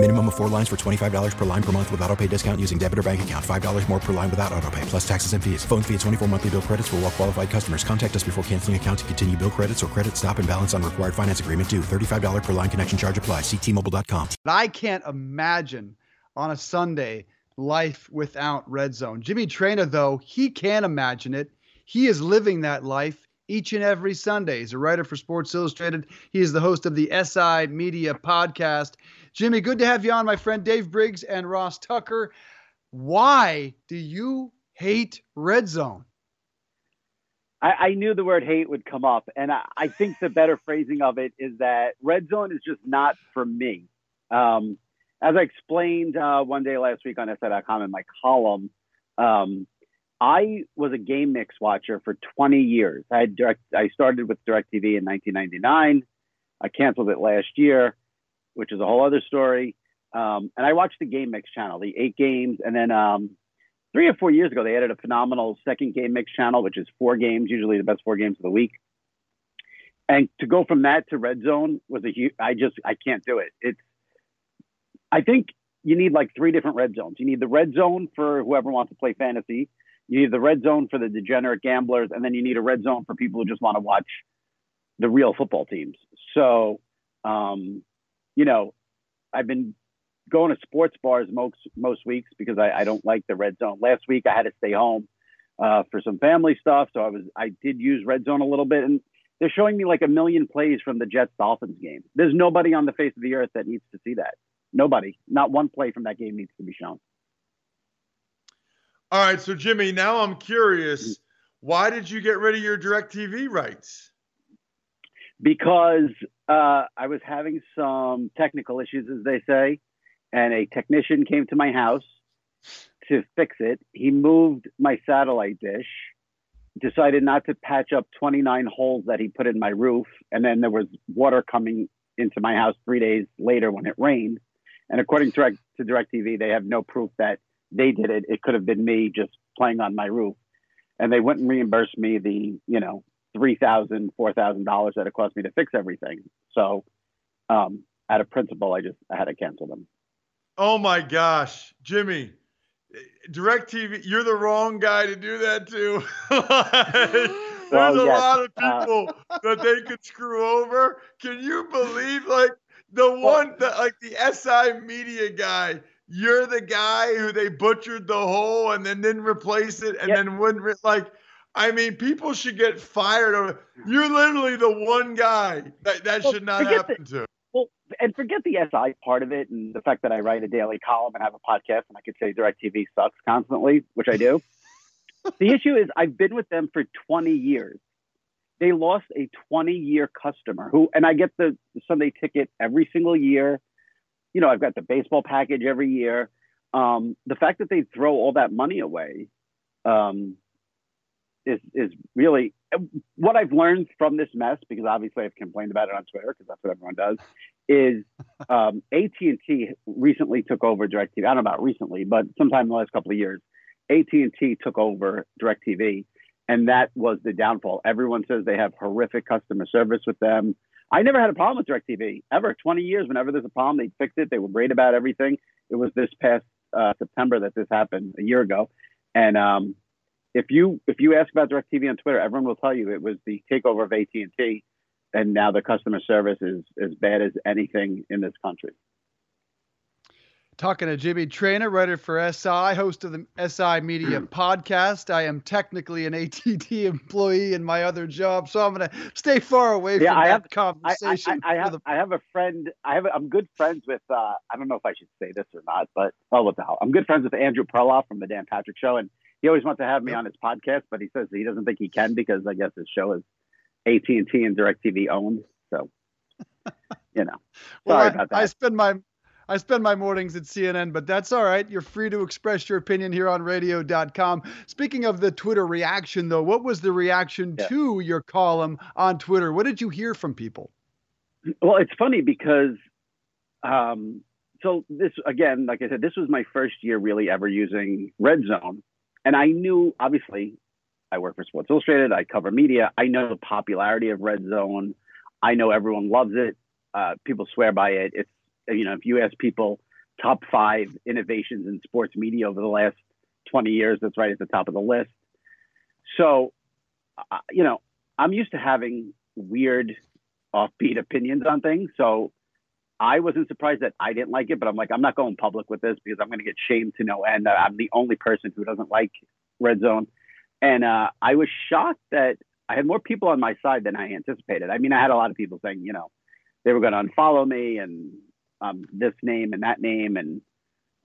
Minimum of four lines for $25 per line per month with auto pay discount using debit or bank account. $5 more per line without auto pay, plus taxes and fees. Phone fee at 24 monthly bill credits for all well qualified customers. Contact us before canceling account to continue bill credits or credit stop and balance on required finance agreement due. $35 per line connection charge apply. Ctmobile.com. I can't imagine on a Sunday life without Red Zone. Jimmy Traina, though, he can imagine it. He is living that life each and every Sunday. He's a writer for Sports Illustrated. He is the host of the SI Media podcast. Jimmy, good to have you on, my friend Dave Briggs and Ross Tucker. Why do you hate Red Zone? I, I knew the word hate would come up, and I, I, think the better phrasing of it is that Red Zone is just not for me. Um, as I explained uh, one day last week on SI.com in my column, um, I was a game mix watcher for 20 years. I direct, I started with DirecTV in 1999. I canceled it last year which is a whole other story. Um, and I watched the Game Mix channel, the eight games, and then um, three or four years ago they added a phenomenal second Game Mix channel, which is four games, usually the best four games of the week. And to go from that to Red Zone was a huge. I just I can't do it. It's I think you need like three different red zones. You need the red zone for whoever wants to play fantasy. You need the red zone for the degenerate gamblers, and then you need a red zone for people who just want to watch the real football teams. So um, you know, I've been going to sports bars most most weeks because I, I don't like the red zone. Last week I had to stay home uh, for some family stuff, so I was I did use red zone a little bit, and they're showing me like a million plays from the Jets Dolphins game. There's nobody on the face of the earth that needs to see that. Nobody, not one play from that game needs to be shown. All right, so Jimmy, now I'm curious. Why did you get rid of your DirecTV rights? Because uh, I was having some technical issues, as they say, and a technician came to my house to fix it. He moved my satellite dish, decided not to patch up 29 holes that he put in my roof, and then there was water coming into my house three days later when it rained. And according to, to DirecTV, they have no proof that they did it. It could have been me just playing on my roof. And they wouldn't reimburse me the, you know, three thousand, four thousand dollars that it cost me to fix everything. So, um, out of principle, I just I had to cancel them. Oh my gosh, Jimmy, DirecTV, you're the wrong guy to do that to. There's well, a yes. lot of uh, people uh, that they could screw over. Can you believe, like the one that, like the SI media guy? You're the guy who they butchered the hole and then didn't replace it and yep. then wouldn't re- like I mean, people should get fired. You're literally the one guy that that well, should not happen the, to. Well, and forget the SI part of it and the fact that I write a daily column and have a podcast and I could say DirecTV sucks constantly, which I do. the issue is I've been with them for 20 years. They lost a 20 year customer who, and I get the Sunday ticket every single year. You know, I've got the baseball package every year. Um, the fact that they throw all that money away, um, is is really what I've learned from this mess because obviously I've complained about it on Twitter because that's what everyone does. Is um, AT and T recently took over Directv? I don't know about recently, but sometime in the last couple of years, AT and T took over Directv, and that was the downfall. Everyone says they have horrific customer service with them. I never had a problem with DirecTV ever. 20 years, whenever there's a problem, they fixed it. They were great about everything. It was this past uh, September that this happened a year ago, and um, if you if you ask about DirecTV on Twitter, everyone will tell you it was the takeover of AT and T, and now the customer service is as bad as anything in this country. Talking to Jimmy Traina, writer for SI, host of the SI Media podcast. I am technically an ATT employee in my other job, so I'm going to stay far away yeah, from I that have, conversation. I, I, I have, the... I have a friend. I have. A, I'm good friends with. Uh, I don't know if I should say this or not, but oh, what the hell? I'm good friends with Andrew Perloff from the Dan Patrick Show, and he always wants to have me on his podcast, but he says he doesn't think he can because I guess his show is AT and T and Directv owned. So, you know, well, sorry I, about that. I spend my I spend my mornings at CNN, but that's all right. You're free to express your opinion here on radio.com. Speaking of the Twitter reaction, though, what was the reaction yeah. to your column on Twitter? What did you hear from people? Well, it's funny because um, so this again, like I said, this was my first year really ever using Red Zone, and I knew obviously I work for Sports Illustrated. I cover media. I know the popularity of Red Zone. I know everyone loves it. Uh, people swear by it. It's you know if you ask people top five innovations in sports media over the last 20 years, that's right at the top of the list. So, uh, you know, I'm used to having weird, offbeat opinions on things. So I wasn't surprised that I didn't like it, but I'm like, I'm not going public with this because I'm going to get shamed to no end. I'm the only person who doesn't like Red Zone. And uh, I was shocked that I had more people on my side than I anticipated. I mean, I had a lot of people saying, you know, they were going to unfollow me and um, this name and that name and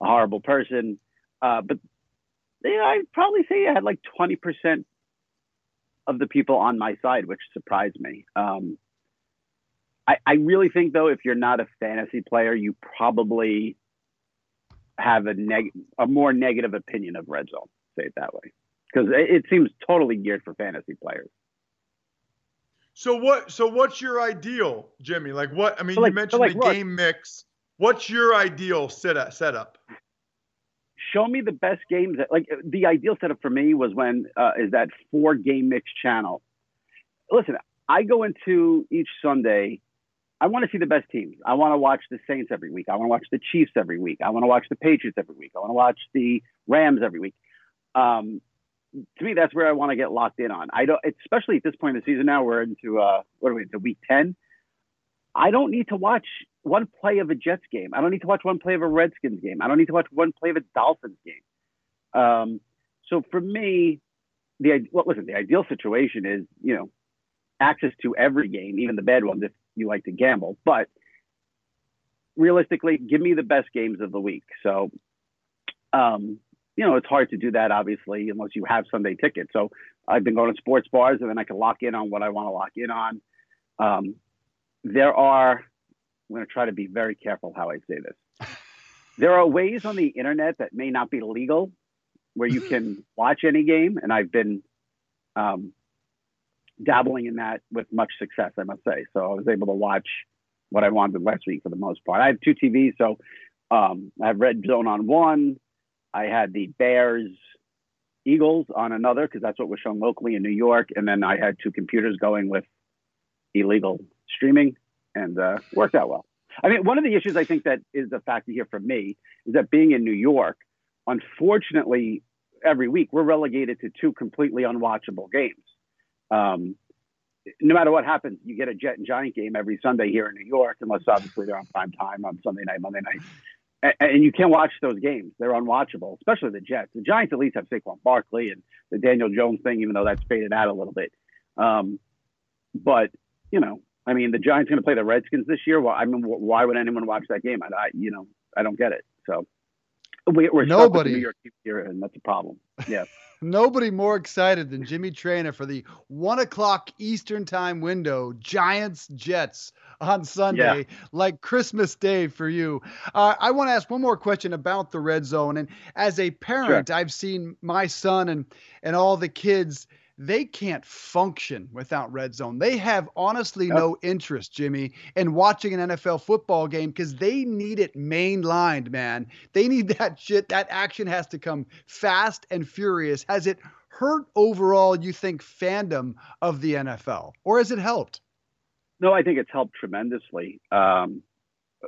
a horrible person. Uh, but yeah, I'd probably say I had like 20% of the people on my side, which surprised me. Um, I, I really think though, if you're not a fantasy player, you probably have a neg a more negative opinion of red zone. Say it that way, because it, it seems totally geared for fantasy players. So what? So what's your ideal, Jimmy? Like what? I mean, so like, you mentioned so like, the look, game mix. What's your ideal setup? Setup. Show me the best games. That, like the ideal setup for me was when uh, is that four game mix channel. Listen, I go into each Sunday. I want to see the best teams. I want to watch the Saints every week. I want to watch the Chiefs every week. I want to watch the Patriots every week. I want to watch the Rams every week. Um, to me, that's where I want to get locked in on. I don't, especially at this point in the season. Now we're into uh, what are we into week ten. I don't need to watch one play of a Jets game. I don't need to watch one play of a Redskins game. I don't need to watch one play of a Dolphins game. Um, so for me, the well, listen, the ideal situation is you know access to every game, even the bad ones if you like to gamble. But realistically, give me the best games of the week. So um, you know, it's hard to do that obviously unless you have Sunday tickets. So I've been going to sports bars and then I can lock in on what I want to lock in on. Um, there are, I'm going to try to be very careful how I say this. There are ways on the internet that may not be legal where you can watch any game. And I've been um, dabbling in that with much success, I must say. So I was able to watch what I wanted last week for the most part. I have two TVs. So um, I have Red Zone on one, I had the Bears Eagles on another because that's what was shown locally in New York, and then I had two computers going with illegal streaming, and uh, worked out well. I mean, one of the issues I think that is a factor here for me is that being in New York, unfortunately, every week we're relegated to two completely unwatchable games. Um, no matter what happens, you get a Jet and Giant game every Sunday here in New York, unless obviously they're on prime time on Sunday night, Monday night and you can't watch those games. They're unwatchable, especially the Jets. The Giants at least have Saquon Barkley and the Daniel Jones thing, even though that's faded out a little bit. Um, but you know, I mean, the Giants going to play the Redskins this year. Well, I mean, why would anyone watch that game? I, I you know, I don't get it. So we, are nobody New York here, and that's a problem. Yeah. Nobody more excited than Jimmy Traina for the one o'clock Eastern time window, Giants Jets on Sunday, yeah. like Christmas Day for you. Uh, I want to ask one more question about the red zone. And as a parent, sure. I've seen my son and and all the kids they can't function without red zone. They have honestly yep. no interest, Jimmy, in watching an NFL football game because they need it mainlined, man. They need that shit. That action has to come fast and furious. Has it hurt overall, you think, fandom of the NFL, or has it helped? No, I think it's helped tremendously. Um,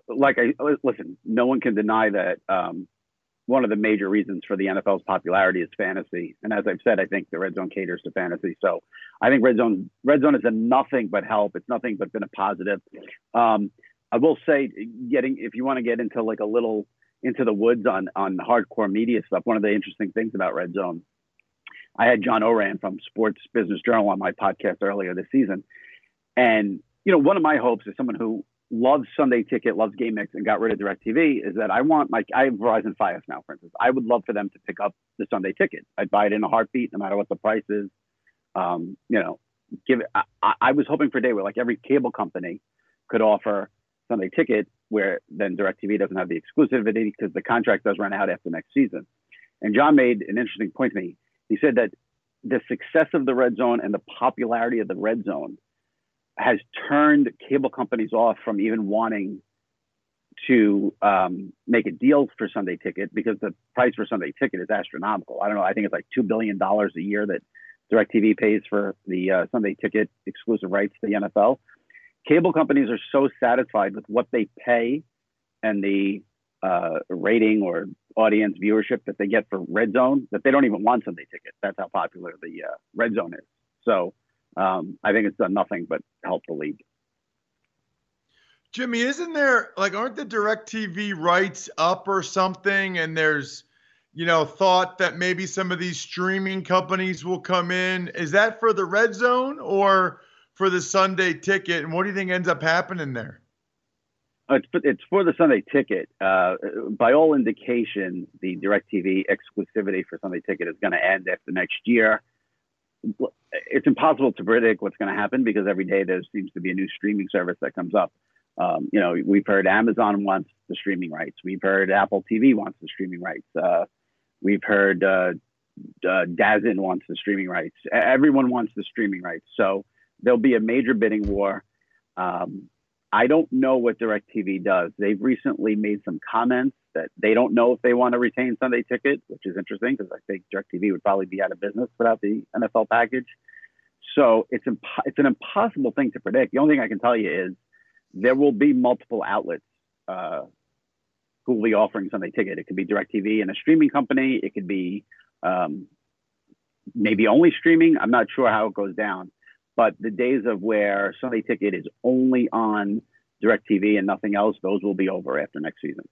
like I listen, no one can deny that um, one of the major reasons for the NFL's popularity is fantasy. And as I've said, I think the red zone caters to fantasy. So I think red zone red zone is a nothing but help. It's nothing but been a positive. Um, I will say, getting if you want to get into like a little into the woods on on hardcore media stuff, one of the interesting things about red zone, I had John Ourand from Sports Business Journal on my podcast earlier this season, and you know one of my hopes is someone who loves Sunday Ticket, loves Game Mix, and got rid of DirecTV is that I want like I have Verizon Fios now, for instance. I would love for them to pick up the Sunday Ticket. I'd buy it in a heartbeat, no matter what the price is. Um, you know, give it. I, I, was hoping for a day where like every cable company could offer Sunday Ticket, where then DirecTV doesn't have the exclusivity because the contract does run out after next season. And John made an interesting point to me. He said that the success of the red zone and the popularity of the red zone has turned cable companies off from even wanting to um, make a deal for Sunday Ticket because the price for Sunday Ticket is astronomical. I don't know. I think it's like two billion dollars a year that DirecTV pays for the uh, Sunday Ticket exclusive rights to the NFL. Cable companies are so satisfied with what they pay and the uh, rating or audience viewership that they get for Red Zone that they don't even want Sunday Ticket. That's how popular the uh, Red Zone is. So um, I think it's done nothing but help the league. Jimmy, isn't there like aren't the DirecTV rights up or something? And there's, you know, thought that maybe some of these streaming companies will come in. Is that for the red zone or for the Sunday ticket? And what do you think ends up happening there? It's for, it's for the Sunday ticket. Uh, by all indication, the DirecTV exclusivity for Sunday ticket is going to end after next year. It's impossible to predict what's going to happen because every day there seems to be a new streaming service that comes up. Um, you know, we've heard Amazon wants the streaming rights. We've heard Apple TV wants the streaming rights. Uh, we've heard uh, uh, DAZN wants the streaming rights. Everyone wants the streaming rights. So there'll be a major bidding war. Um, I don't know what DirecTV does. They've recently made some comments that they don't know if they want to retain Sunday Ticket, which is interesting because I think DirecTV would probably be out of business without the NFL package. So it's it's an impossible thing to predict. The only thing I can tell you is there will be multiple outlets uh, who will be offering Sunday Ticket. It could be DirecTV and a streaming company. It could be um, maybe only streaming. I'm not sure how it goes down. But the days of where Sunday Ticket is only on DirecTV and nothing else, those will be over after next season.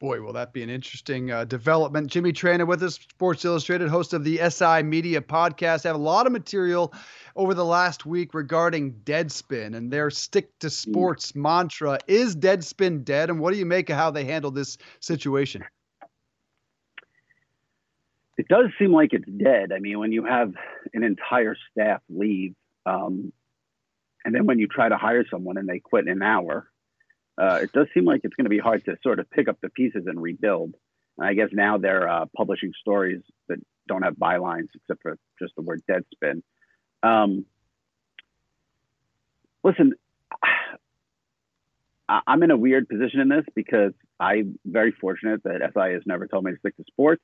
Boy, will that be an interesting uh, development. Jimmy Traina with us, Sports Illustrated, host of the SI Media podcast. I have a lot of material over the last week regarding Deadspin and their stick to sports mm. mantra. Is Deadspin dead? And what do you make of how they handle this situation? It does seem like it's dead. I mean, when you have an entire staff leave, um, and then when you try to hire someone and they quit in an hour, uh, it does seem like it's going to be hard to sort of pick up the pieces and rebuild. And I guess now they're uh, publishing stories that don't have bylines except for just the word Deadspin. Um, listen, I'm in a weird position in this because I'm very fortunate that SI has never told me to stick to sports.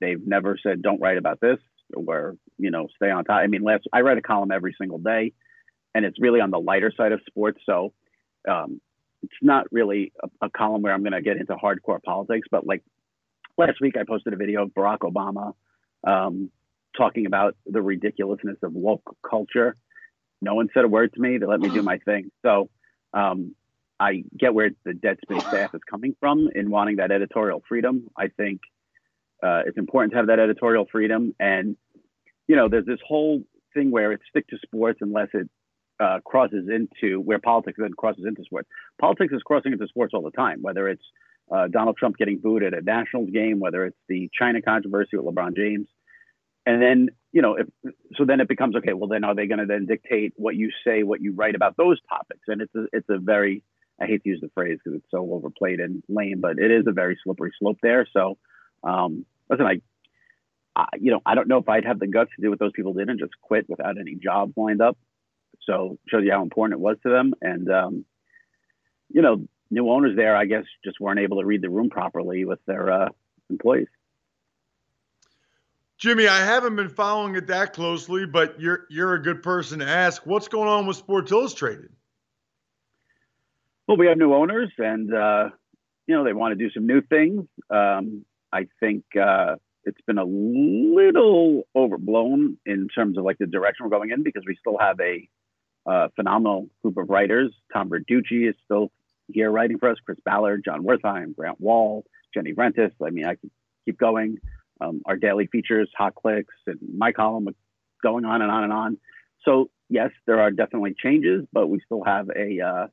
They've never said don't write about this or you know stay on top. I mean, last I write a column every single day, and it's really on the lighter side of sports. So um, it's not really a, a column where I'm going to get into hardcore politics, but like last week I posted a video of Barack Obama um, talking about the ridiculousness of woke culture. No one said a word to me. They let me do my thing. So um, I get where the Deadspin staff is coming from in wanting that editorial freedom. I think uh, it's important to have that editorial freedom. And, you know, there's this whole thing where it's stick to sports unless it uh, crosses into where politics then crosses into sports. Politics is crossing into sports all the time, whether it's uh, Donald Trump getting booed at a Nationals game, whether it's the China controversy with LeBron James. And then, you know, if, so then it becomes okay. Well, then are they going to then dictate what you say, what you write about those topics? And it's a, it's a very, I hate to use the phrase because it's so overplayed and lame, but it is a very slippery slope there. So, um, listen, I, I, you know, I don't know if I'd have the guts to do what those people did and just quit without any jobs lined up. So shows you how important it was to them. And, um, you know, new owners there, I guess, just weren't able to read the room properly with their uh, employees. Jimmy, I haven't been following it that closely, but you're you're a good person to ask. What's going on with Sports Illustrated? Well, we have new owners, and uh, you know they want to do some new things. Um, I think uh, it's been a little overblown in terms of like the direction we're going in because we still have a uh, phenomenal group of writers. Tom Verducci is still here writing for us. Chris Ballard, John Wertheim, Grant Wahl, Jenny Vrentas. I mean, I can keep going. Um, our daily features, hot clicks, and my column going on and on and on. So yes, there are definitely changes, but we still have a uh,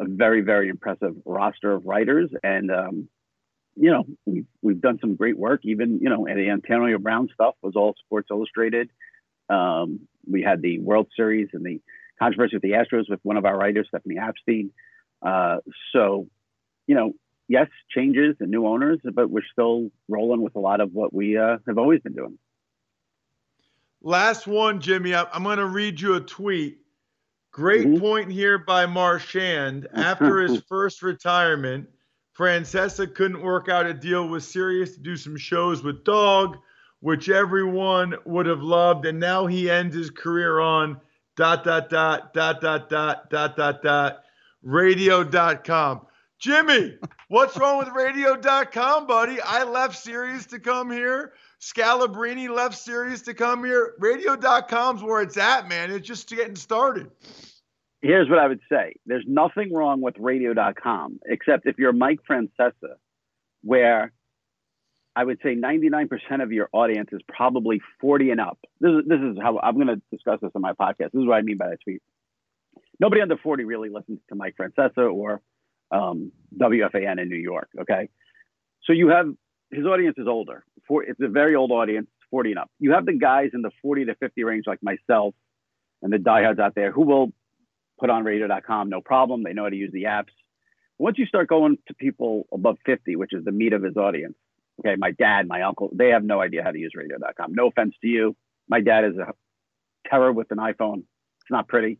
a very very impressive roster of writers, and um, you know we've we've done some great work. Even you know, the Antonio Brown stuff was all Sports Illustrated. Um, we had the World Series and the controversy with the Astros with one of our writers, Stephanie Apstein. Uh, so, you know, yes, changes and new owners, but we're still rolling with a lot of what we uh, have always been doing. Last one, Jimmy. I'm going to read you a tweet Great mm-hmm. point here by Marchand. After his first retirement, Francesa couldn't work out a deal with Sirius to do some shows with Dog, which everyone would have loved. And now he ends his career on dot, dot, dot, dot, dot, dot, dot, dot, dot, radio.com. Jimmy, what's wrong with radio.com, buddy? I left Sirius to come here. Scalabrine left Sirius to come here. Radio.com's where it's at, man. It's just getting started. Here's what I would say there's nothing wrong with radio.com, except if you're Mike Francesa, where I would say 99% of your audience is probably 40 and up. This is, this is how I'm going to discuss this on my podcast. This is what I mean by that tweet. Nobody under 40 really listens to Mike Francesa or um, WFAN in New York. Okay. So you have his audience is older. For, it's a very old audience, 40 and up. You have the guys in the 40 to 50 range, like myself and the diehards out there, who will put on radio.com, no problem. They know how to use the apps. Once you start going to people above 50, which is the meat of his audience, okay, my dad, my uncle, they have no idea how to use radio.com. No offense to you. My dad is a terror with an iPhone. It's not pretty.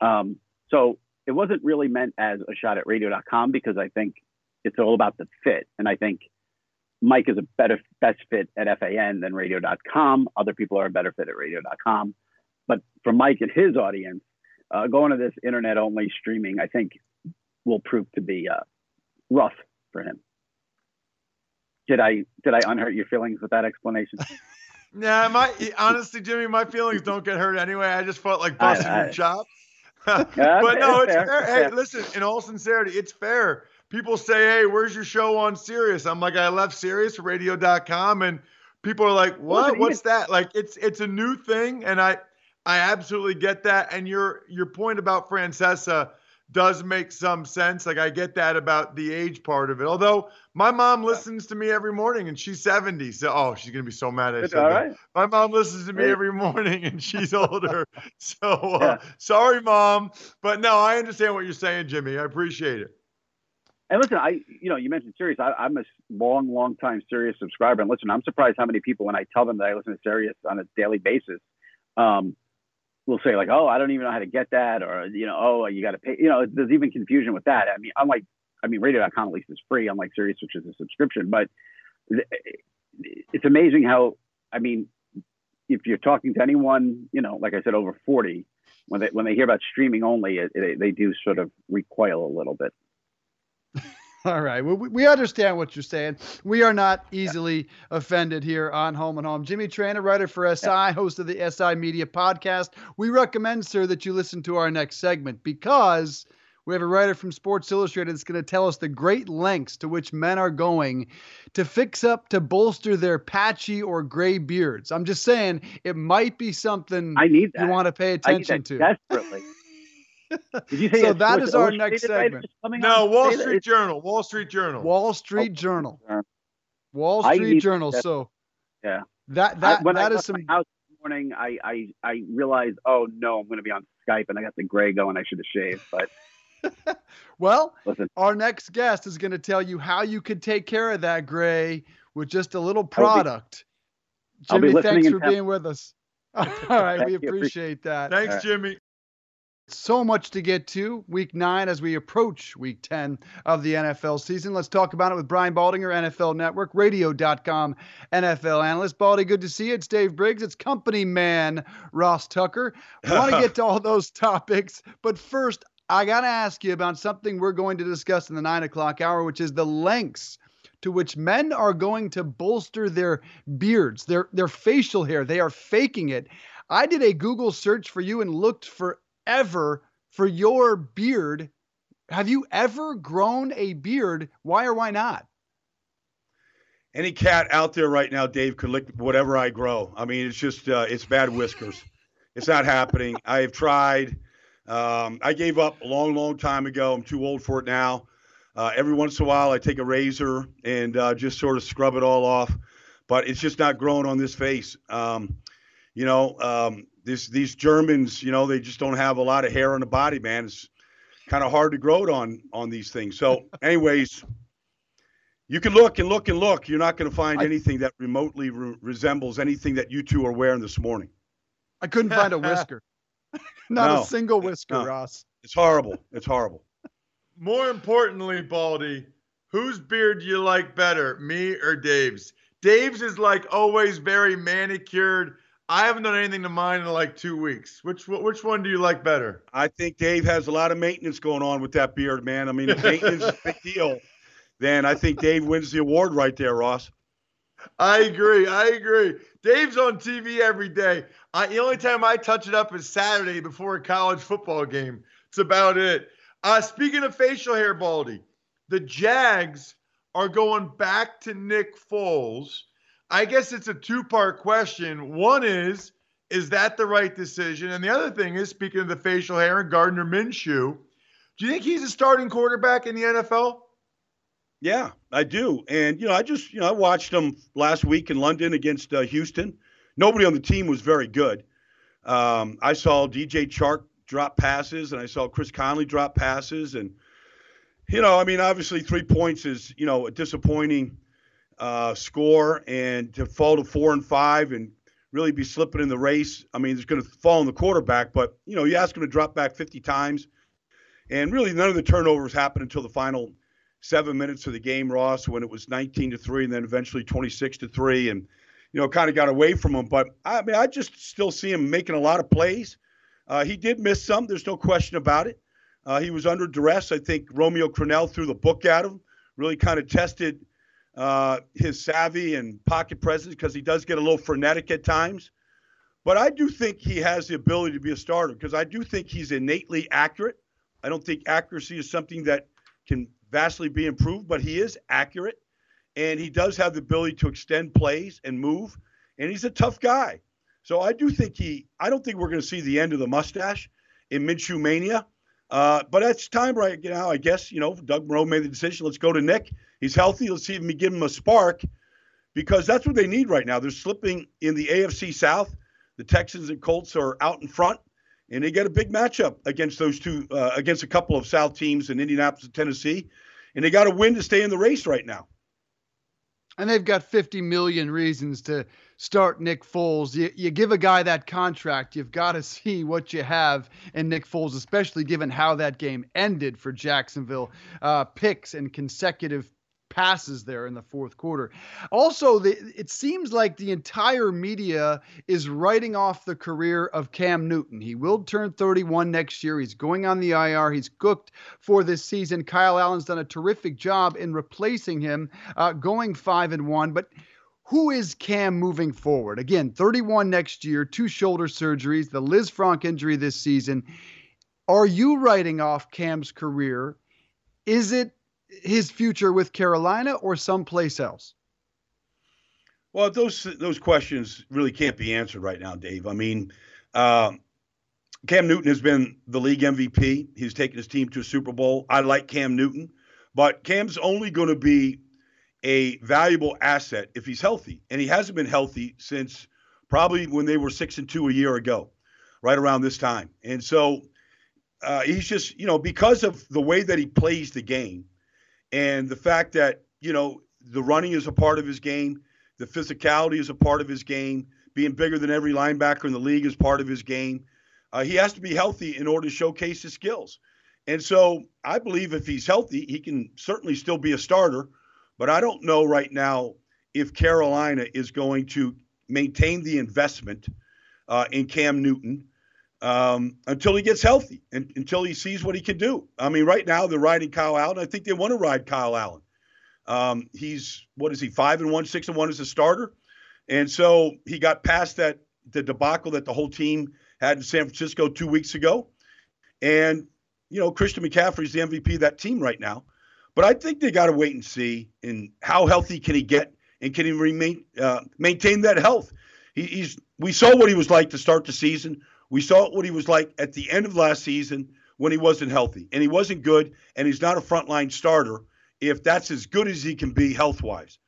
Um, so it wasn't really meant as a shot at radio.com because I think it's all about the fit. And I think Mike is a better, best fit at FAN than radio.com. Other people are a better fit at radio.com. But for Mike and his audience, uh, going to this internet only streaming, I think will prove to be uh, rough for him. Did I did I unhurt your feelings with that explanation? yeah, my honestly, Jimmy, my feelings don't get hurt anyway. I just felt like busting I, I, your chops. but no, it's fair. fair. Hey, listen, in all sincerity, it's fair. People say, "Hey, where's your show on Sirius?" I'm like, "I left Sirius Radio.com," and people are like, "What? What's that?" Like, it's it's a new thing, and I I absolutely get that. And your your point about Francesa does make some sense. Like I get that about the age part of it. Although my mom listens to me every morning and she's 70. So oh, she's gonna be so mad at me. Right. My mom listens to me every morning and she's older. so uh, yeah. sorry, mom. But no, I understand what you're saying, Jimmy. I appreciate it. And listen, I you know you mentioned Sirius. I, am a long, long time Sirius subscriber. And listen, I'm surprised how many people when I tell them that I listen to Sirius on a daily basis, um, will say like, "Oh, I don't even know how to get that," or you know, "Oh, you got to pay." You know, there's even confusion with that. I mean, unlike, I mean, Radio.com at least is free, unlike Sirius, which is a subscription. But it's amazing how, I mean, if you're talking to anyone, you know, like I said, over 40, when they when they hear about streaming only, it, they, they do sort of recoil a little bit. All right. Well, we understand what you're saying. We are not easily yeah. offended here on Home and Home. Jimmy Traina, writer for SI, yeah. host of the SI Media Podcast. We recommend, sir, that you listen to our next segment because we have a writer from Sports Illustrated that's going to tell us the great lengths to which men are going to fix up to bolster their patchy or gray beards. I'm just saying it might be something I need that. you want to pay attention to. Desperately. Did you say so that is our next segment. No, Wall Street Journal. Wall Street Journal. Wall Street oh, Journal. Wall Street Journal. That, so yeah, that that I, when that I is some. House this morning, I I I realized, oh no, I'm going to be on Skype, and I got the gray going. I should have shaved, but. well, Listen. our next guest is going to tell you how you could take care of that gray with just a little product. Be, Jimmy, thanks for being with us. All right, we appreciate that. Thanks, Jimmy. So much to get to week nine as we approach week 10 of the NFL season. Let's talk about it with Brian Baldinger, NFL Network, radio.com NFL analyst. Baldy, good to see you. It's Dave Briggs. It's company man Ross Tucker. I want to get to all those topics, but first, I got to ask you about something we're going to discuss in the nine o'clock hour, which is the lengths to which men are going to bolster their beards, their their facial hair. They are faking it. I did a Google search for you and looked for ever for your beard. Have you ever grown a beard? Why or why not? Any cat out there right now, Dave, could lick whatever I grow. I mean, it's just uh, it's bad whiskers. it's not happening. I have tried. Um, I gave up a long, long time ago. I'm too old for it now. Uh, every once in a while, I take a razor and uh, just sort of scrub it all off, but it's just not growing on this face. Um, you know, um, this these Germans, you know, they just don't have a lot of hair on the body, man. It's kind of hard to grow it on on these things. So, anyways, you can look and look and look. You're not going to find I, anything that remotely re- resembles anything that you two are wearing this morning. I couldn't find a whisker. Not No. a single whisker, No. Ross. It's horrible. It's horrible. More importantly, Baldy, whose beard do you like better, me or Dave's? Dave's is like always very manicured. I haven't done anything to mine in like two weeks. Which which one do you like better? I think Dave has a lot of maintenance going on with that beard, man. I mean, if maintenance is a big deal, then I think Dave wins the award right there, Ross. I agree. I agree. Dave's on TV every day. I, the only time I touch it up is Saturday before a college football game. It's about it. Uh, speaking of facial hair, Baldy, the Jags are going back to Nick Foles. I guess it's a two part question. One is, is that the right decision? And the other thing is, speaking of the facial hair and Gardner Minshew, do you think he's a starting quarterback in the NFL? Yeah, I do. And, you know, I just, you know, I watched him last week in London against uh, Houston. Nobody on the team was very good. Um, I saw DJ Chark drop passes and I saw Chris Conley drop passes. And, you know, I mean, obviously three points is, you know, a disappointing uh, score. And to fall to four and five and really be slipping in the race, I mean, it's going to fall on the quarterback. But, you know, you ask him to drop back 50 times. And really, none of the turnovers happened until the final seven minutes of the game, Ross, when it was 19 to three, and then eventually 26 to three, and you know, kind of got away from him. But I mean, I just still see him making a lot of plays. Uh, he did miss some. There's no question about it. Uh, he was under duress. I think Romeo Crennel threw the book at him. Really kind of tested uh, his savvy and pocket presence because he does get a little frenetic at times. But I do think he has the ability to be a starter because I do think he's innately accurate. I don't think accuracy is something that can vastly be improved, but he is accurate and he does have the ability to extend plays and move. And he's a tough guy. So I do think he, I don't think we're going to see the end of the mustache in Minshew Mania. Uh, but it's time right now, I guess, you know, Doug Marrone made the decision. Let's go to Nick. He's healthy. Let's see if we give him a spark because that's what they need right now. They're slipping in the AFC South. The Texans and Colts are out in front and they get a big matchup against those two, uh, against a couple of South teams in Indianapolis and Tennessee, and they got to win to stay in the race right now. And they've got 50 million reasons to start Nick Foles. You, you give a guy that contract, you've got to see what you have in Nick Foles, especially given how that game ended for Jacksonville. Uh, picks and consecutive passes there in the fourth quarter. Also, the, it seems like the entire media is writing off the career of Cam Newton. He will turn 31 next year. He's going on the IR. He's cooked for this season. Kyle Allen's done a terrific job in replacing him, uh, going five and one. But who is Cam moving forward? Again, 31 next year, two shoulder surgeries, the Lisfranc injury this season. Are you writing off Cam's career? Is it his future with Carolina or someplace else? Well, those those questions really can't be answered right now, Dave. I mean, uh, Cam Newton has been the league MVP. He's taken his team to a Super Bowl. I like Cam Newton, but Cam's only going to be a valuable asset if he's healthy, and he hasn't been healthy since probably when they were six and two a year ago, right around this time. And so uh, he's just, you know, because of the way that he plays the game and the fact that, you know, the running is a part of his game, the physicality is a part of his game, being bigger than every linebacker in the league is part of his game. Uh, he has to be healthy in order to showcase his skills. And so I believe if he's healthy, he can certainly still be a starter. But I don't know right now if Carolina is going to maintain the investment uh, in Cam Newton um, until he gets healthy and until he sees what he can do. I mean, right now they're riding Kyle Allen. I think they want to ride Kyle Allen. Um, he's what is he five and one, six and one as a starter, and so he got past that the debacle that the whole team had in San Francisco two weeks ago, and you know Christian McCaffrey's the MVP of that team right now. But I think they got to wait and see And how healthy can he get and can he remain uh, maintain that health. He, he's we saw what he was like to start the season. We saw what he was like at the end of last season when he wasn't healthy, and he wasn't good, and he's not a frontline starter if that's as good as he can be health wise.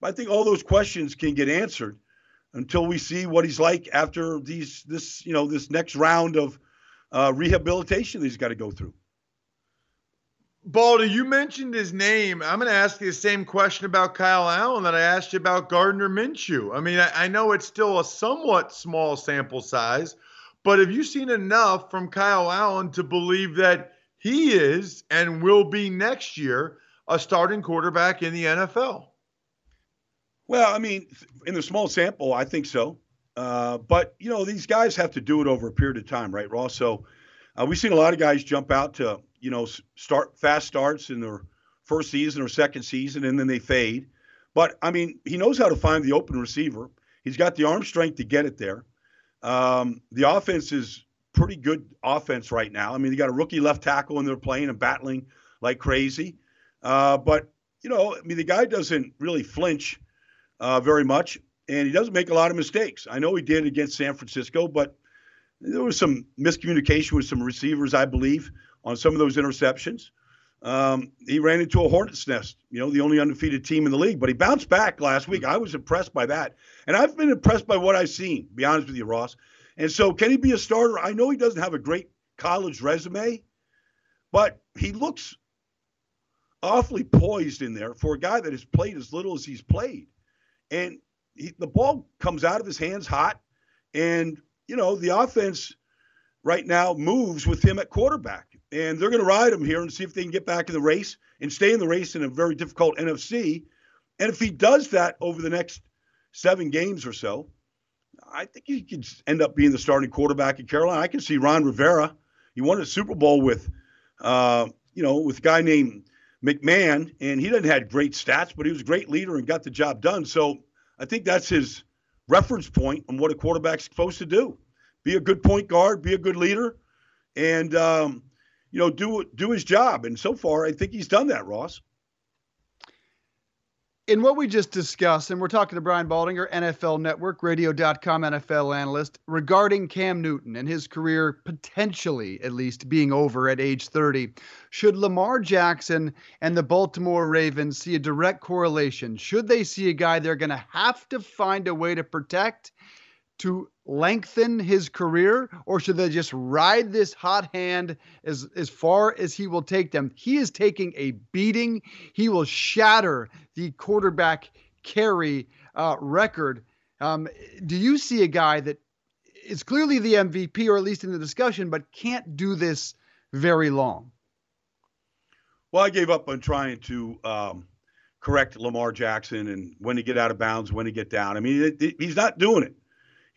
I think all those questions can get answered until we see what he's like after these this you know this next round of uh, rehabilitation that he's got to go through. Baldy, you mentioned his name. I'm going to ask you the same question about Kyle Allen that I asked you about Gardner Minshew. I mean, I, I know it's still a somewhat small sample size, But have you seen enough from Kyle Allen to believe that he is and will be next year a starting quarterback in the NFL? Well, I mean, in the small sample, I think so. Uh, but you know, these guys have to do it over a period of time, right, Ross? So uh, we've seen a lot of guys jump out to you know start fast starts in their first season or second season, and then they fade. But I mean, he knows how to find the open receiver. He's got the arm strength to get it there. Um, the offense is pretty good offense right now. I mean, they got a rookie left tackle and they're playing and battling like crazy. Uh, but you know, I mean, the guy doesn't really flinch uh, very much, and he doesn't make a lot of mistakes. I know he did against San Francisco, but there was some miscommunication with some receivers, I believe, on some of those interceptions. Um, he ran into a hornet's nest, you know, the only undefeated team in the league, but he bounced back last week. I was impressed by that. And I've been impressed by what I've seen, be honest with you, Ross. And so, can he be a starter? I know he doesn't have a great college resume, but he looks awfully poised in there for a guy that has played as little as he's played. And he, the ball comes out of his hands hot. And, you know, the offense right now moves with him at quarterback and they're going to ride him here and see if they can get back in the race and stay in the race in a very difficult NFC. And if he does that over the next seven games or so, I think he could end up being the starting quarterback in Carolina. I can see Ron Rivera. He won a Super Bowl with, uh, you know, with a guy named McMahon, and he didn't have great stats, but he was a great leader and got the job done. So I think that's his reference point on what a quarterback's supposed to do: be a good point guard, be a good leader, and um, you know, do do his job. And so far, I think he's done that, Ross. In what we just discussed, and we're talking to Brian Baldinger, NFL Network, radio.com NFL analyst, regarding Cam Newton and his career potentially, at least, being over at age 30. Should Lamar Jackson and the Baltimore Ravens see a direct correlation? Should they see a guy they're going to have to find a way to protect to lengthen his career or should they just ride this hot hand as as far as he will take them? He is taking a beating. He will shatter the quarterback carry uh, record. Um, do you see a guy that is clearly the mvp or at least in the discussion but can't do this very long? Well i gave up on trying to um, correct lamar jackson and when to get out of bounds when to get down. I mean it, it, he's not doing it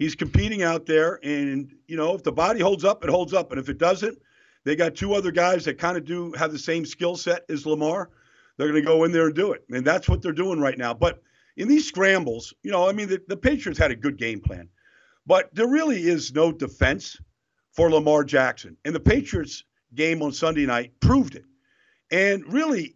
he's competing out there, and you know if the body holds up, it holds up, and if it doesn't, they got two other guys that kind of do have the same skill set as Lamar. They're going to go in there and do it, and that's what they're doing right now. But in these scrambles, you know, I mean, the, the Patriots had a good game plan, but there really is no defense for Lamar Jackson, and the Patriots game on Sunday night proved it. And really,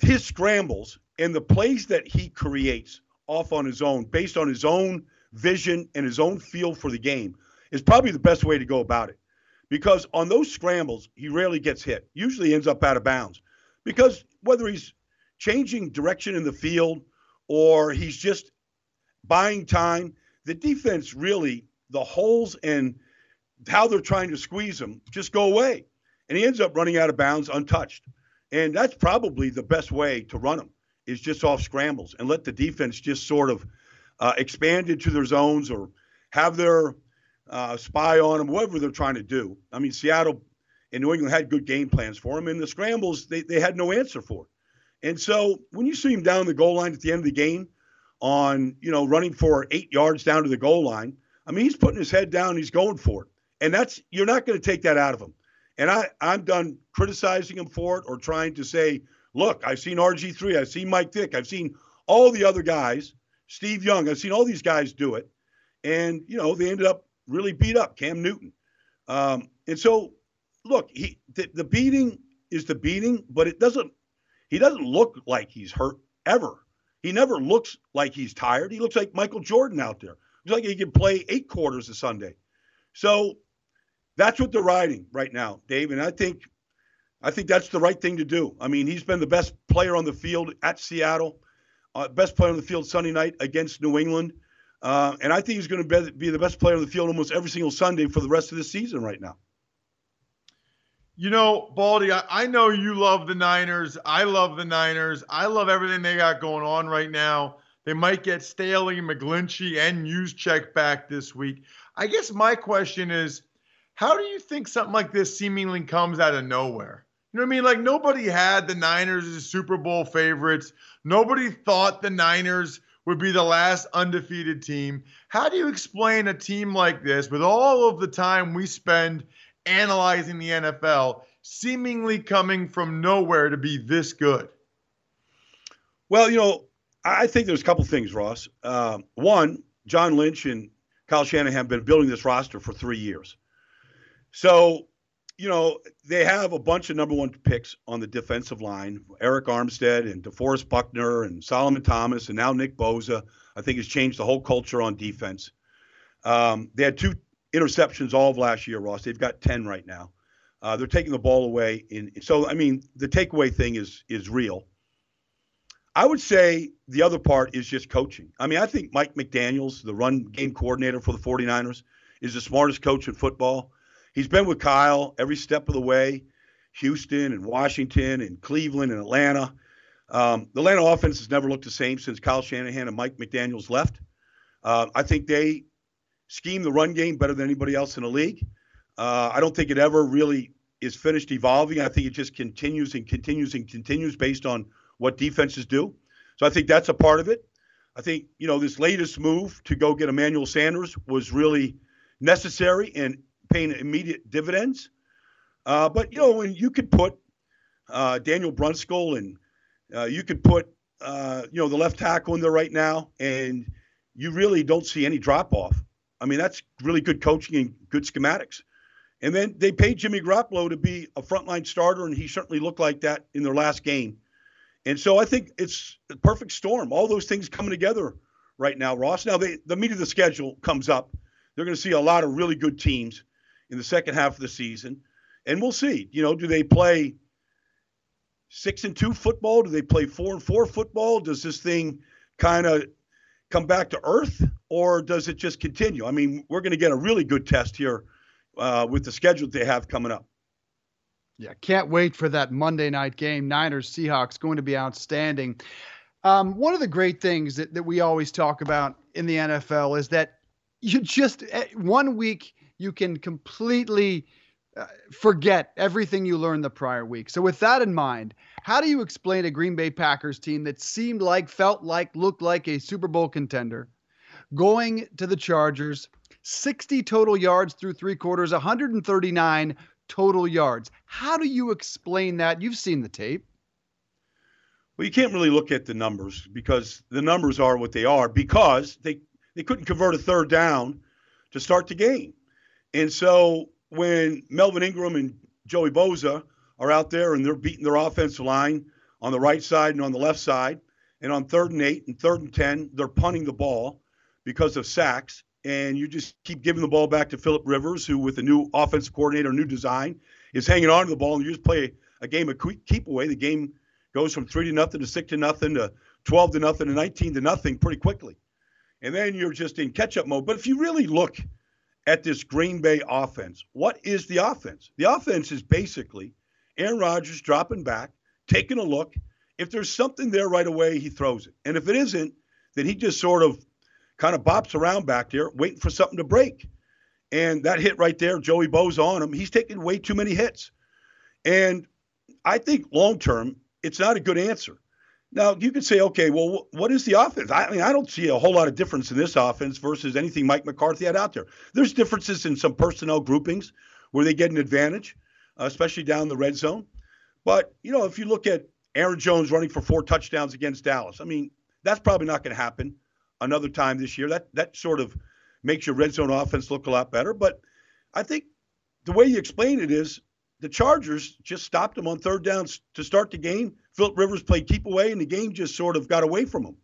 his scrambles and the plays that he creates off on his own, based on his own vision and his own feel for the game is probably the best way to go about it. Because on those scrambles, he rarely gets hit. Usually ends up out of bounds. Because whether he's changing direction in the field or he's just buying time, the defense really, the holes and how they're trying to squeeze him just go away. And he ends up running out of bounds untouched. And that's probably the best way to run him is just off scrambles and let the defense just sort of – uh, expand into their zones or have their uh, spy on them, whatever they're trying to do. I mean, Seattle and New England had good game plans for them, and the scrambles they, they had no answer for. And so when you see him down the goal line at the end of the game, on you know running for eight yards down to the goal line, I mean he's putting his head down, he's going for it, and that's you're not going to take that out of him. And I I'm done criticizing him for it or trying to say, look, I've seen RG3, I've seen Mike Vick, I've seen all the other guys Steve Young. I've seen all these guys do it, and you know they ended up really beat up Cam Newton. Um, and so, look, he the, the beating is the beating, but it doesn't. He doesn't look like he's hurt ever. He never looks like he's tired. He looks like Michael Jordan out there. Looks like he can play eight quarters a Sunday. So that's what they're riding right now, Dave. And I think I think that's the right thing to do. I mean, he's been the best player on the field at Seattle uh, best player on the field Sunday night against New England. Uh, and I think he's going to be the best player on the field almost every single Sunday for the rest of the season right now. You know, Baldy, I, I, know you love the Niners. I love the Niners. I love everything they got going on right now. They might get Staley, McGlinchey, and Juszczyk back this week. I guess my question is, how do you think something like this seemingly comes out of nowhere? You know what I mean? Like nobody had the Niners as Super Bowl favorites. Nobody thought the Niners would be the last undefeated team. How do you explain a team like this with all of the time we spend analyzing the NFL seemingly coming from nowhere to be this good? Well, you know, I think there's a couple things, Ross. Uh, one, John Lynch and Kyle Shanahan have been building this roster for three years. So, you know, they have a bunch of number one picks on the defensive line Arik Armstead and DeForest Buckner and Solomon Thomas and now Nick Bosa. I think has changed the whole culture on defense. Um, they had two interceptions all of last year, Ross. They've got 10 right now. Uh, they're taking the ball away. In, so, I mean, the takeaway thing is is real. I would say the other part is just coaching. I mean, I think Mike McDaniels, the run game coordinator for the 49ers, is the smartest coach in football. He's been with Kyle every step of the way, Houston and Washington and Cleveland and Atlanta. Um, the Atlanta offense has never looked the same since Kyle Shanahan and Mike McDaniels left. Uh, I think they scheme the run game better than anybody else in the league. Uh, I don't think it ever really is finished evolving. I think it just continues and continues and continues based on what defenses do. So I think that's a part of it. I think, you know, this latest move to go get Emmanuel Sanders was really necessary and paying immediate dividends. Uh, but, you know, when you could put uh, Daniel Brunskill and uh, you could put, uh, you know, the left tackle in there right now, and you really don't see any drop off. I mean, that's really good coaching and good schematics. And then they paid Jimmy Garoppolo to be a frontline starter, and he certainly looked like that in their last game. And so I think it's the perfect storm. All those things coming together right now, Ross. Now they, the meat of the schedule comes up. They're going to see a lot of really good teams in the second half of the season, and we'll see. You know, do they play six and two football? Do they play four and four football? Does this thing kind of come back to earth, or does it just continue? I mean, we're going to get a really good test here uh, with the schedule they have coming up. Yeah, can't wait for that Monday night game. Niners Seahawks going to be outstanding. Um, one of the great things that, that we always talk about in the NFL is that you just eh, one week you can completely uh, forget everything you learned the prior week. So with that in mind, how do you explain a Green Bay Packers team that seemed like, felt like, looked like a Super Bowl contender, going to the Chargers, 60 total yards through three quarters, 139 total yards. How do you explain that? You've seen the tape. Well, you can't really look at the numbers because the numbers are what they are because they, they couldn't convert a third down to start the game. And so when Melvin Ingram and Joey Bosa are out there and they're beating their offensive line on the right side and on the left side, and on third and eight and third and 10, they're punting the ball because of sacks and you just keep giving the ball back to Philip Rivers, who with a new offensive coordinator, new design, is hanging on to the ball, and you just play a game of keep away. The game goes from three to nothing to six to nothing to twelve to nothing to nineteen to nothing pretty quickly, and then you're just in catch-up mode. But if you really look at this Green Bay offense, what is the offense? The offense is basically Aaron Rodgers dropping back, taking a look. If there's something there right away, he throws it, and if it isn't, then he just sort of kind of bops around back there, waiting for something to break. And that hit right there, Joey Bo's on him. He's taking way too many hits. And I think long term, it's not a good answer. Now, you could say, okay, well, what is the offense? I mean, I don't see a whole lot of difference in this offense versus anything Mike McCarthy had out there. There's differences in some personnel groupings where they get an advantage, especially down the red zone. But, you know, if you look at Aaron Jones running for four touchdowns against Dallas, I mean, that's probably not going to happen another time this year. That that sort of makes your red zone offense look a lot better. But I think the way you explain it is the Chargers just stopped them on third downs to start the game. Philip Rivers played keep away, and the game just sort of got away from them.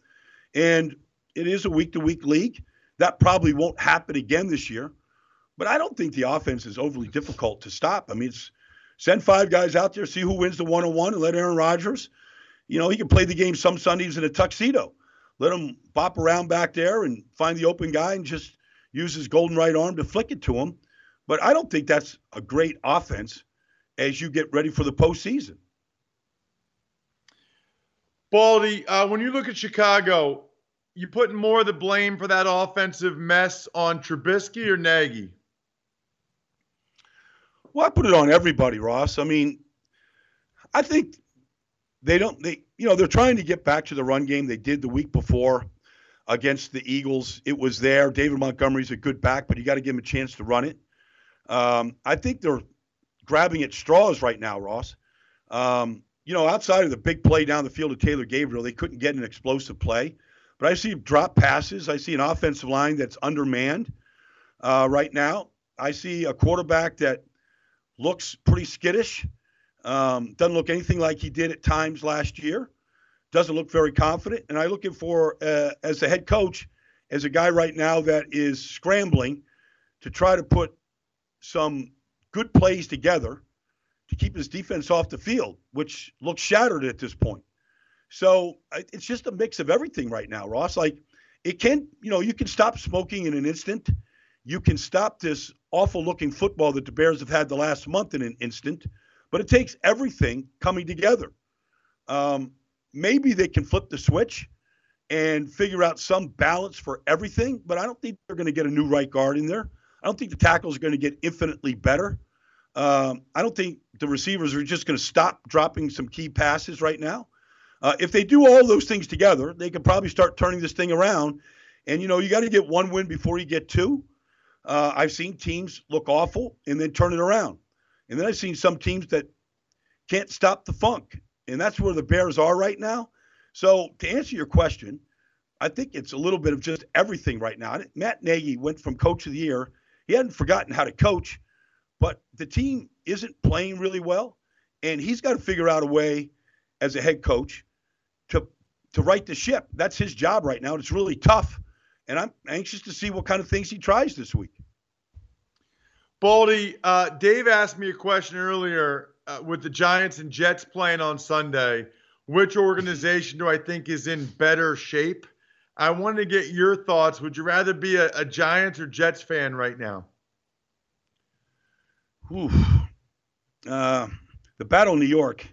And it is a week to week league. That probably won't happen again this year. But I don't think the offense is overly difficult to stop. I mean, it's send five guys out there, see who wins the one on one, and let Aaron Rodgers, you know, he can play the game some Sundays in a tuxedo let him bop around back there and find the open guy and just use his golden right arm to flick it to him. But I don't think that's a great offense as you get ready for the postseason. Baldy, uh, when you look at Chicago, you putting more of the blame for that offensive mess on Trubisky or Nagy? Well, I put it on everybody, Ross. I mean, I think they don't they you know, they're trying to get back to the run game they did the week before against the Eagles. It was there. David Montgomery's a good back, but you got to give him a chance to run it. Um, I think they're grabbing at straws right now, Ross. Um, you know, outside of the big play down the field of Taylor Gabriel, they couldn't get an explosive play. But I see drop passes. I see an offensive line that's undermanned uh, right now. I see a quarterback that looks pretty skittish. Um, doesn't look anything like he did at times last year. Doesn't look very confident. And I'm looking for, uh, as a head coach, as a guy right now that is scrambling to try to put some good plays together to keep his defense off the field, which looks shattered at this point. So it's just a mix of everything right now, Ross. Like it can, you know, you can stop smoking in an instant. You can stop this awful looking football that the Bears have had the last month in an instant, but it takes everything coming together. Um, maybe they can flip the switch and figure out some balance for everything, but I don't think they're going to get a new right guard in there. I don't think the tackles are going to get infinitely better. Um, I don't think the receivers are just going to stop dropping some key passes right now. Uh, if they do all those things together, they can probably start turning this thing around. And you know, you got to get one win before you get two. Uh, I've seen teams look awful and then turn it around, and then I've seen some teams that can't stop the funk, and that's where the Bears are right now. So to answer your question, I think it's a little bit of just everything right now. Matt Nagy went from coach of the year. He hadn't forgotten how to coach, but the team isn't playing really well, and he's got to figure out a way as a head coach to to right the ship. That's his job right now. It's really tough, and I'm anxious to see what kind of things he tries this week. Baldy, uh, Dave asked me a question earlier uh, with the Giants and Jets playing on Sunday. Which organization do I think is in better shape? I wanted to get your thoughts. Would you rather be a, a Giants or Jets fan right now? Oof. Uh, the Battle of New York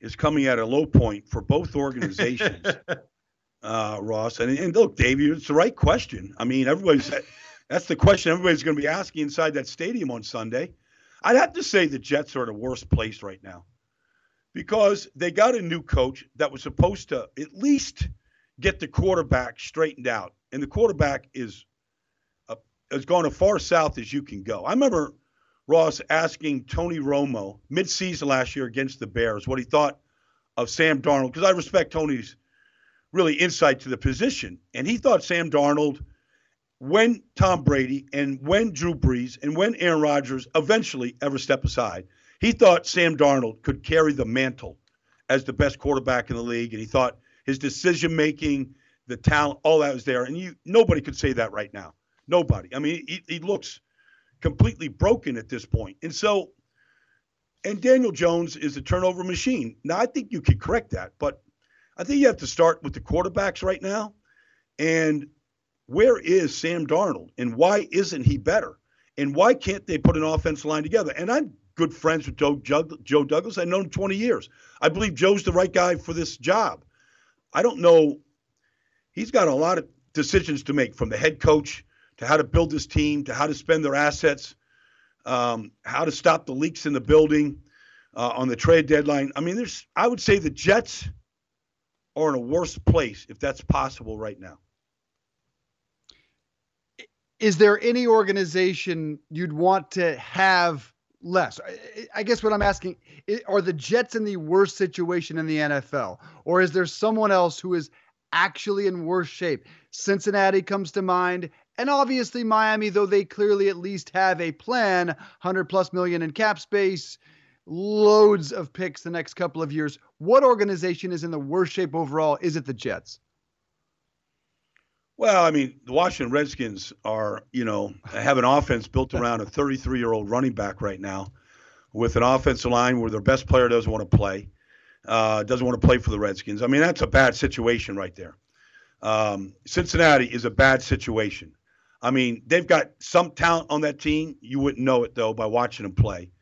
is coming at a low point for both organizations, uh, Ross. And, and look, Dave, it's the right question. I mean, everybody's that's the question everybody's going to be asking inside that stadium on Sunday. I'd have to say the Jets are in a worse place right now because they got a new coach that was supposed to at least get the quarterback straightened out, and the quarterback is uh, gone as far south as you can go. I remember Ross asking Tony Romo midseason last year against the Bears what he thought of Sam Darnold because I respect Tony's really insight to the position, and he thought Sam Darnold, when Tom Brady and when Drew Brees and when Aaron Rodgers eventually ever step aside, he thought Sam Darnold could carry the mantle as the best quarterback in the league, and he thought his decision making, the talent, all that was there, and you nobody could say that right now. Nobody. I mean, he, he looks completely broken at this point. And so, and Daniel Jones is a turnover machine. Now, I think you could correct that, but I think you have to start with the quarterbacks right now. And where is Sam Darnold? And why isn't he better? And why can't they put an offensive line together? And I'm good friends with Joe, Joe Douglas. I've known him 20 years. I believe Joe's the right guy for this job. I don't know. He's got a lot of decisions to make from the head coach to how to build this team, to how to spend their assets, um, how to stop the leaks in the building uh, on the trade deadline. I mean, there's I would say the Jets are in a worse place if that's possible right now. Is there any organization you'd want to have less? I guess what I'm asking are the Jets in the worst situation in the NFL, or is there someone else who is actually in worse shape? Cincinnati comes to mind. And obviously, Miami, though they clearly at least have a plan, 100 plus million in cap space, loads of picks the next couple of years. What organization is in the worst shape overall? Is it the Jets? Well, I mean, the Washington Redskins are, you know, have an offense built around a 33 year old running back right now with an offensive line where their best player doesn't want to play, uh, doesn't want to play for the Redskins. I mean, that's a bad situation right there. Um, Cincinnati is a bad situation. I mean, they've got some talent on that team. You wouldn't know it though by watching them play.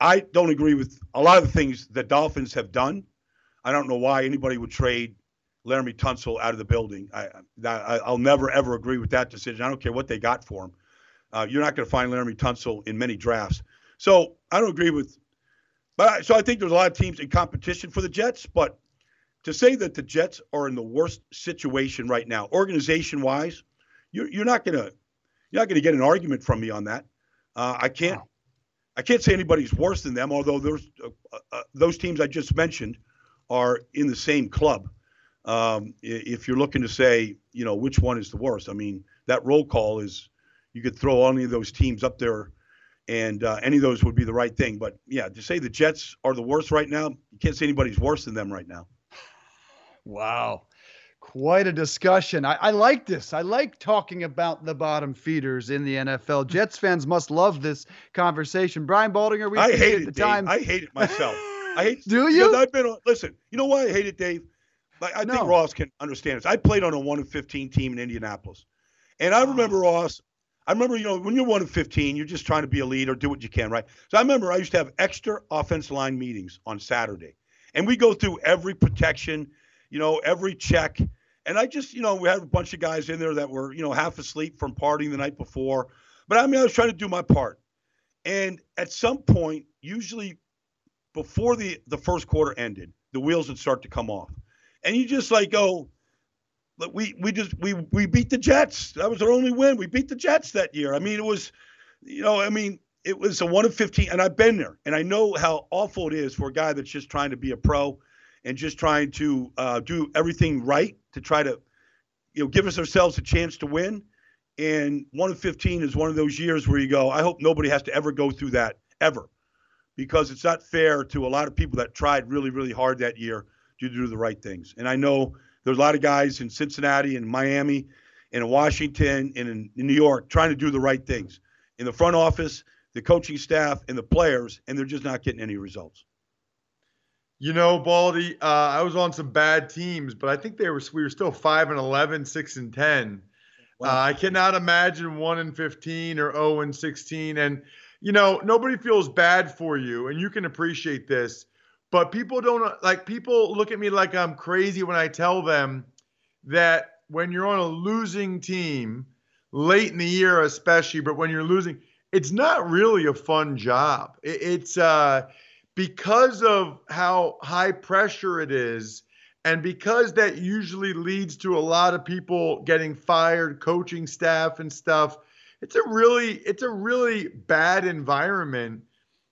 I don't agree with a lot of the things the Dolphins have done. I don't know why anybody would trade Laremy Tunsil out of the building. I, I will never ever agree with that decision. I don't care what they got for him. Uh, you're not going to find Laremy Tunsil in many drafts. So I don't agree with. But I, so I think there's a lot of teams in competition for the Jets. But to say that the Jets are in the worst situation right now, organization wise, you're you're not gonna you're not gonna get an argument from me on that. Uh, I can't. Wow. I can't say anybody's worse than them, although those uh, uh, those teams I just mentioned are in the same club. Um, if you're looking to say, you know, which one is the worst, I mean, that roll call is you could throw any of those teams up there, and uh, any of those would be the right thing. But yeah, to say the Jets are the worst right now, you can't say anybody's worse than them right now. Wow. Quite a discussion. I, I, like this. I like talking about the bottom feeders in the NFL. Jets fans must love this conversation. Brian Baldinger, we I hate it, the Dave. time. I hate it myself. I hate. Do you? I've been on. Listen, you know why I hate it, Dave? Like I no. think Ross can understand this. I played on a one of fifteen team in Indianapolis, and I remember Ross. I remember, you know, when you're one of 15, you're just trying to be a leader, do what you can, right? So I remember I used to have extra offense line meetings on Saturday, and we go through every protection, you know, every check. And I just, you know, we had a bunch of guys in there that were, you know, half asleep from partying the night before. But I mean, I was trying to do my part. And at some point, usually before the the first quarter ended, the wheels would start to come off, and you just like go, we we just we we beat the Jets. That was our only win. We beat the Jets that year. I mean, it was, you know, I mean, it was a one of fifteen, and I've been there, and I know how awful it is for a guy that's just trying to be a pro, and just trying to uh, do everything right to try to, you know, give us ourselves a chance to win. And one of fifteen is one of those years where you go, I hope nobody has to ever go through that ever because it's not fair to a lot of people that tried really, really hard that year to do the right things. And I know there's a lot of guys in Cincinnati and Miami and in Washington and in, in New York trying to do the right things in the front office, the coaching staff, and the players, and they're just not getting any results. You know, Baldy, uh, I was on some bad teams, but I think they were we were still five and 11, 6 and ten. Wow. Uh, I cannot imagine one and fifteen or zero and sixteen. And you know, nobody feels bad for you, and you can appreciate this. But people don't like people look at me like I'm crazy when I tell them that when you're on a losing team late in the year, especially, but when you're losing, it's not really a fun job. It's uh, because of how high pressure it is. And because that usually leads to a lot of people getting fired, coaching staff and stuff, it's a really it's a really bad environment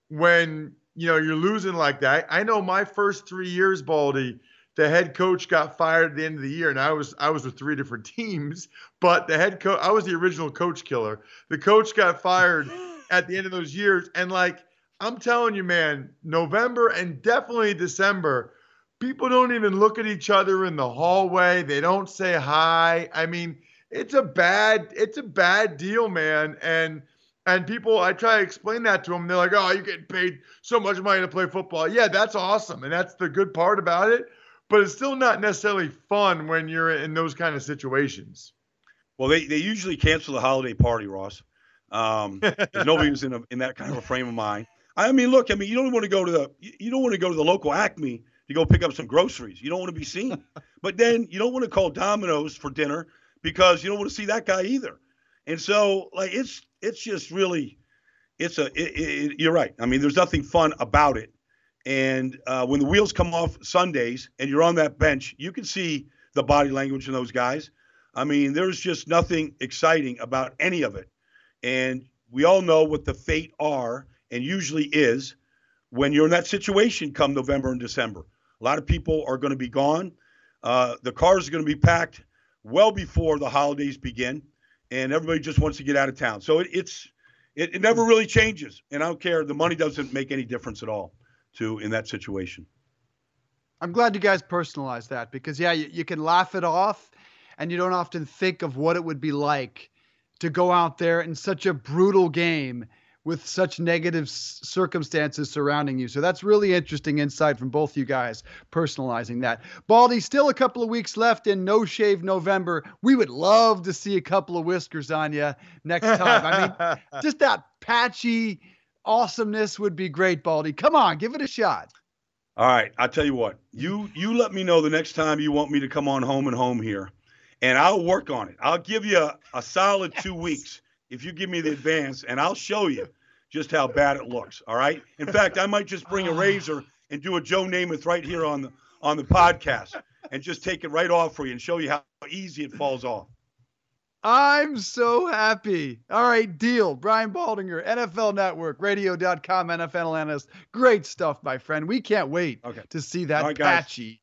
when you know you're losing like that. I know my first three years, Baldy, the head coach got fired at the end of the year, and I was I was with three different teams, but the head coach I was the original coach killer. The coach got fired at the end of those years, and like I'm telling you, man, November and definitely December, people don't even look at each other in the hallway. They don't say hi. I mean it's a bad it's a bad deal, man. And and people, I try to explain that to them. They're like, "Oh, you're getting paid so much money to play football." Yeah, that's awesome, and that's the good part about it. But it's still not necessarily fun when you're in those kind of situations. Well, they, they usually cancel the holiday party, Ross. Um, nobody was in a, in that kind of a frame of mind. I mean, look, I mean, you don't want to go to the you don't want to go to the local Acme to go pick up some groceries. You don't want to be seen. but then you don't want to call Domino's for dinner because you don't want to see that guy either. And so, like, it's it's just really, it's a. It, it, you're right. I mean, there's nothing fun about it. And uh, when the wheels come off Sundays and you're on that bench, you can see the body language in those guys. I mean, there's just nothing exciting about any of it. And we all know what the fate are and usually is when you're in that situation come November and December. A lot of people are going to be gone. Uh, the cars are going to be packed well before the holidays begin, and everybody just wants to get out of town. So it, it's it, it never really changes, and I don't care. The money doesn't make any difference at all to in that situation. I'm glad you guys personalized that because yeah, you, you can laugh it off, and you don't often think of what it would be like to go out there in such a brutal game with such negative circumstances surrounding you. So that's really interesting insight from both you guys, personalizing that. Baldy, still a couple of weeks left in No Shave November. We would love to see a couple of whiskers on you next time. I mean, just that patchy awesomeness would be great, Baldy. Come on, give it a shot. All right, I'll tell you what. You you let me know the next time you want me to come on home and home here, and I'll work on it. I'll give you a, a solid two weeks if you give me the advance, and I'll show you just how bad it looks. All right. In fact, I might just bring a razor and do a Joe Namath right here on the on the podcast, and just take it right off for you and show you how easy it falls off. I'm so happy. All right, deal. Brian Baldinger, NFL Network, radio.com, NFL analyst. Great stuff, my friend. We can't wait okay. to see that right, patchy,